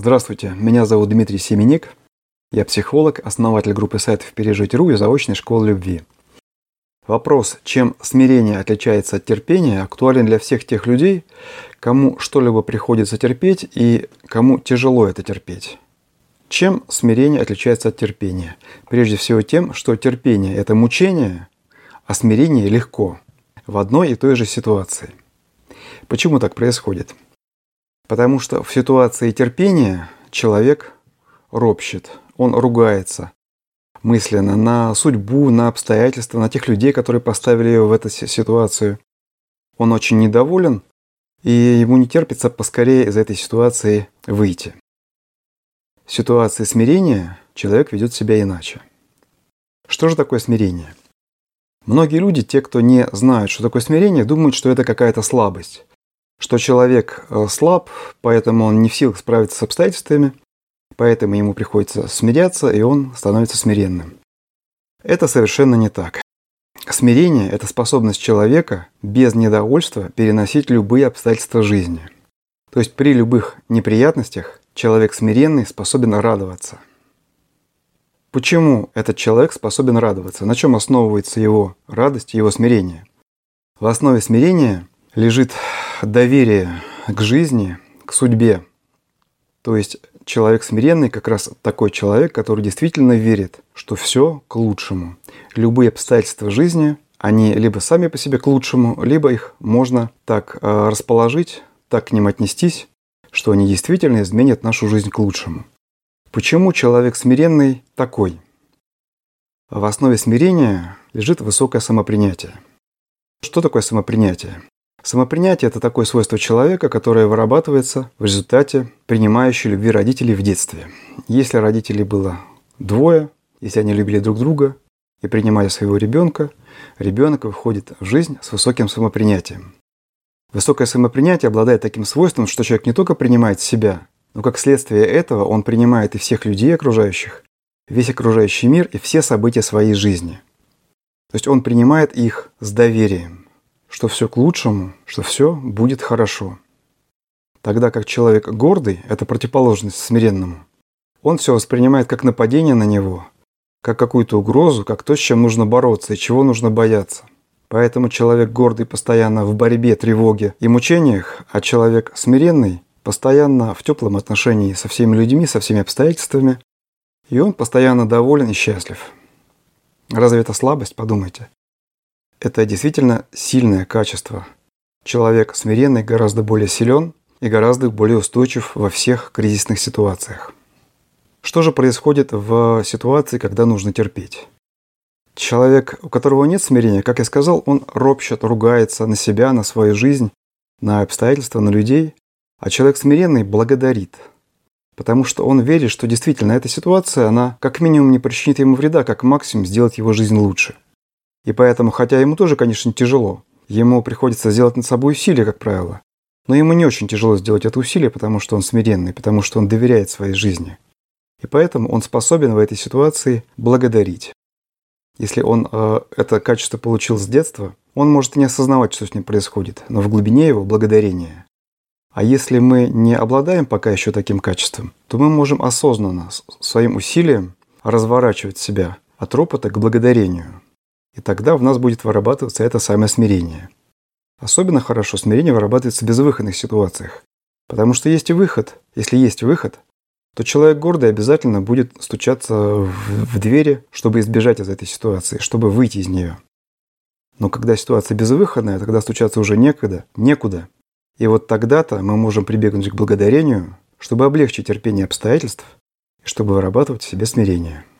Здравствуйте, меня зовут Дмитрий Семеник. Я психолог, основатель группы сайтов «Пережить.ру» и заочной школы любви. Вопрос, чем смирение отличается от терпения, актуален для всех тех людей, кому что-либо приходится терпеть и кому тяжело это терпеть. Чем смирение отличается от терпения? Прежде всего тем, что терпение – это мучение, а смирение – легко в одной и той же ситуации. Почему так происходит? Потому что в ситуации терпения человек ропщет, он ругается мысленно на судьбу, на обстоятельства, на тех людей, которые поставили его в эту ситуацию. Он очень недоволен, и ему не терпится поскорее из этой ситуации выйти. В ситуации смирения человек ведет себя иначе. Что же такое смирение? Многие люди, те, кто не знают, что такое смирение, думают, что это какая-то слабость что человек э, слаб, поэтому он не в силах справиться с обстоятельствами, поэтому ему приходится смиряться, и он становится смиренным. Это совершенно не так. Смирение – это способность человека без недовольства переносить любые обстоятельства жизни. То есть при любых неприятностях человек смиренный способен радоваться. Почему этот человек способен радоваться? На чем основывается его радость его смирение? В основе смирения лежит доверие к жизни, к судьбе. То есть человек смиренный как раз такой человек, который действительно верит, что все к лучшему. Любые обстоятельства жизни, они либо сами по себе к лучшему, либо их можно так э, расположить, так к ним отнестись, что они действительно изменят нашу жизнь к лучшему. Почему человек смиренный такой? В основе смирения лежит высокое самопринятие. Что такое самопринятие? Самопринятие – это такое свойство человека, которое вырабатывается в результате принимающей любви родителей в детстве. Если родителей было двое, если они любили друг друга и принимали своего ребенка, ребенок выходит в жизнь с высоким самопринятием. Высокое самопринятие обладает таким свойством, что человек не только принимает себя, но как следствие этого он принимает и всех людей окружающих, весь окружающий мир и все события своей жизни. То есть он принимает их с доверием что все к лучшему, что все будет хорошо. Тогда как человек гордый – это противоположность смиренному. Он все воспринимает как нападение на него, как какую-то угрозу, как то, с чем нужно бороться и чего нужно бояться. Поэтому человек гордый постоянно в борьбе, тревоге и мучениях, а человек смиренный постоянно в теплом отношении со всеми людьми, со всеми обстоятельствами, и он постоянно доволен и счастлив. Разве это слабость, подумайте? Это действительно сильное качество. Человек смиренный гораздо более силен и гораздо более устойчив во всех кризисных ситуациях. Что же происходит в ситуации, когда нужно терпеть? Человек, у которого нет смирения, как я сказал, он ропщет, ругается на себя, на свою жизнь, на обстоятельства, на людей, а человек смиренный благодарит, потому что он верит, что действительно эта ситуация, она как минимум не причинит ему вреда, как максимум сделать его жизнь лучше – и поэтому, хотя ему тоже, конечно, тяжело, ему приходится сделать над собой усилия, как правило, но ему не очень тяжело сделать это усилие, потому что он смиренный, потому что он доверяет своей жизни. И поэтому он способен в этой ситуации благодарить. Если он э, это качество получил с детства, он может не осознавать, что с ним происходит, но в глубине его благодарение. А если мы не обладаем пока еще таким качеством, то мы можем осознанно своим усилием разворачивать себя от ропота к благодарению. И тогда в нас будет вырабатываться это самое смирение. Особенно хорошо смирение вырабатывается в безвыходных ситуациях. Потому что есть и выход. Если есть выход, то человек гордый обязательно будет стучаться в, в двери, чтобы избежать из этой ситуации, чтобы выйти из нее. Но когда ситуация безвыходная, тогда стучаться уже некогда, некуда. И вот тогда-то мы можем прибегнуть к благодарению, чтобы облегчить терпение обстоятельств и чтобы вырабатывать в себе смирение.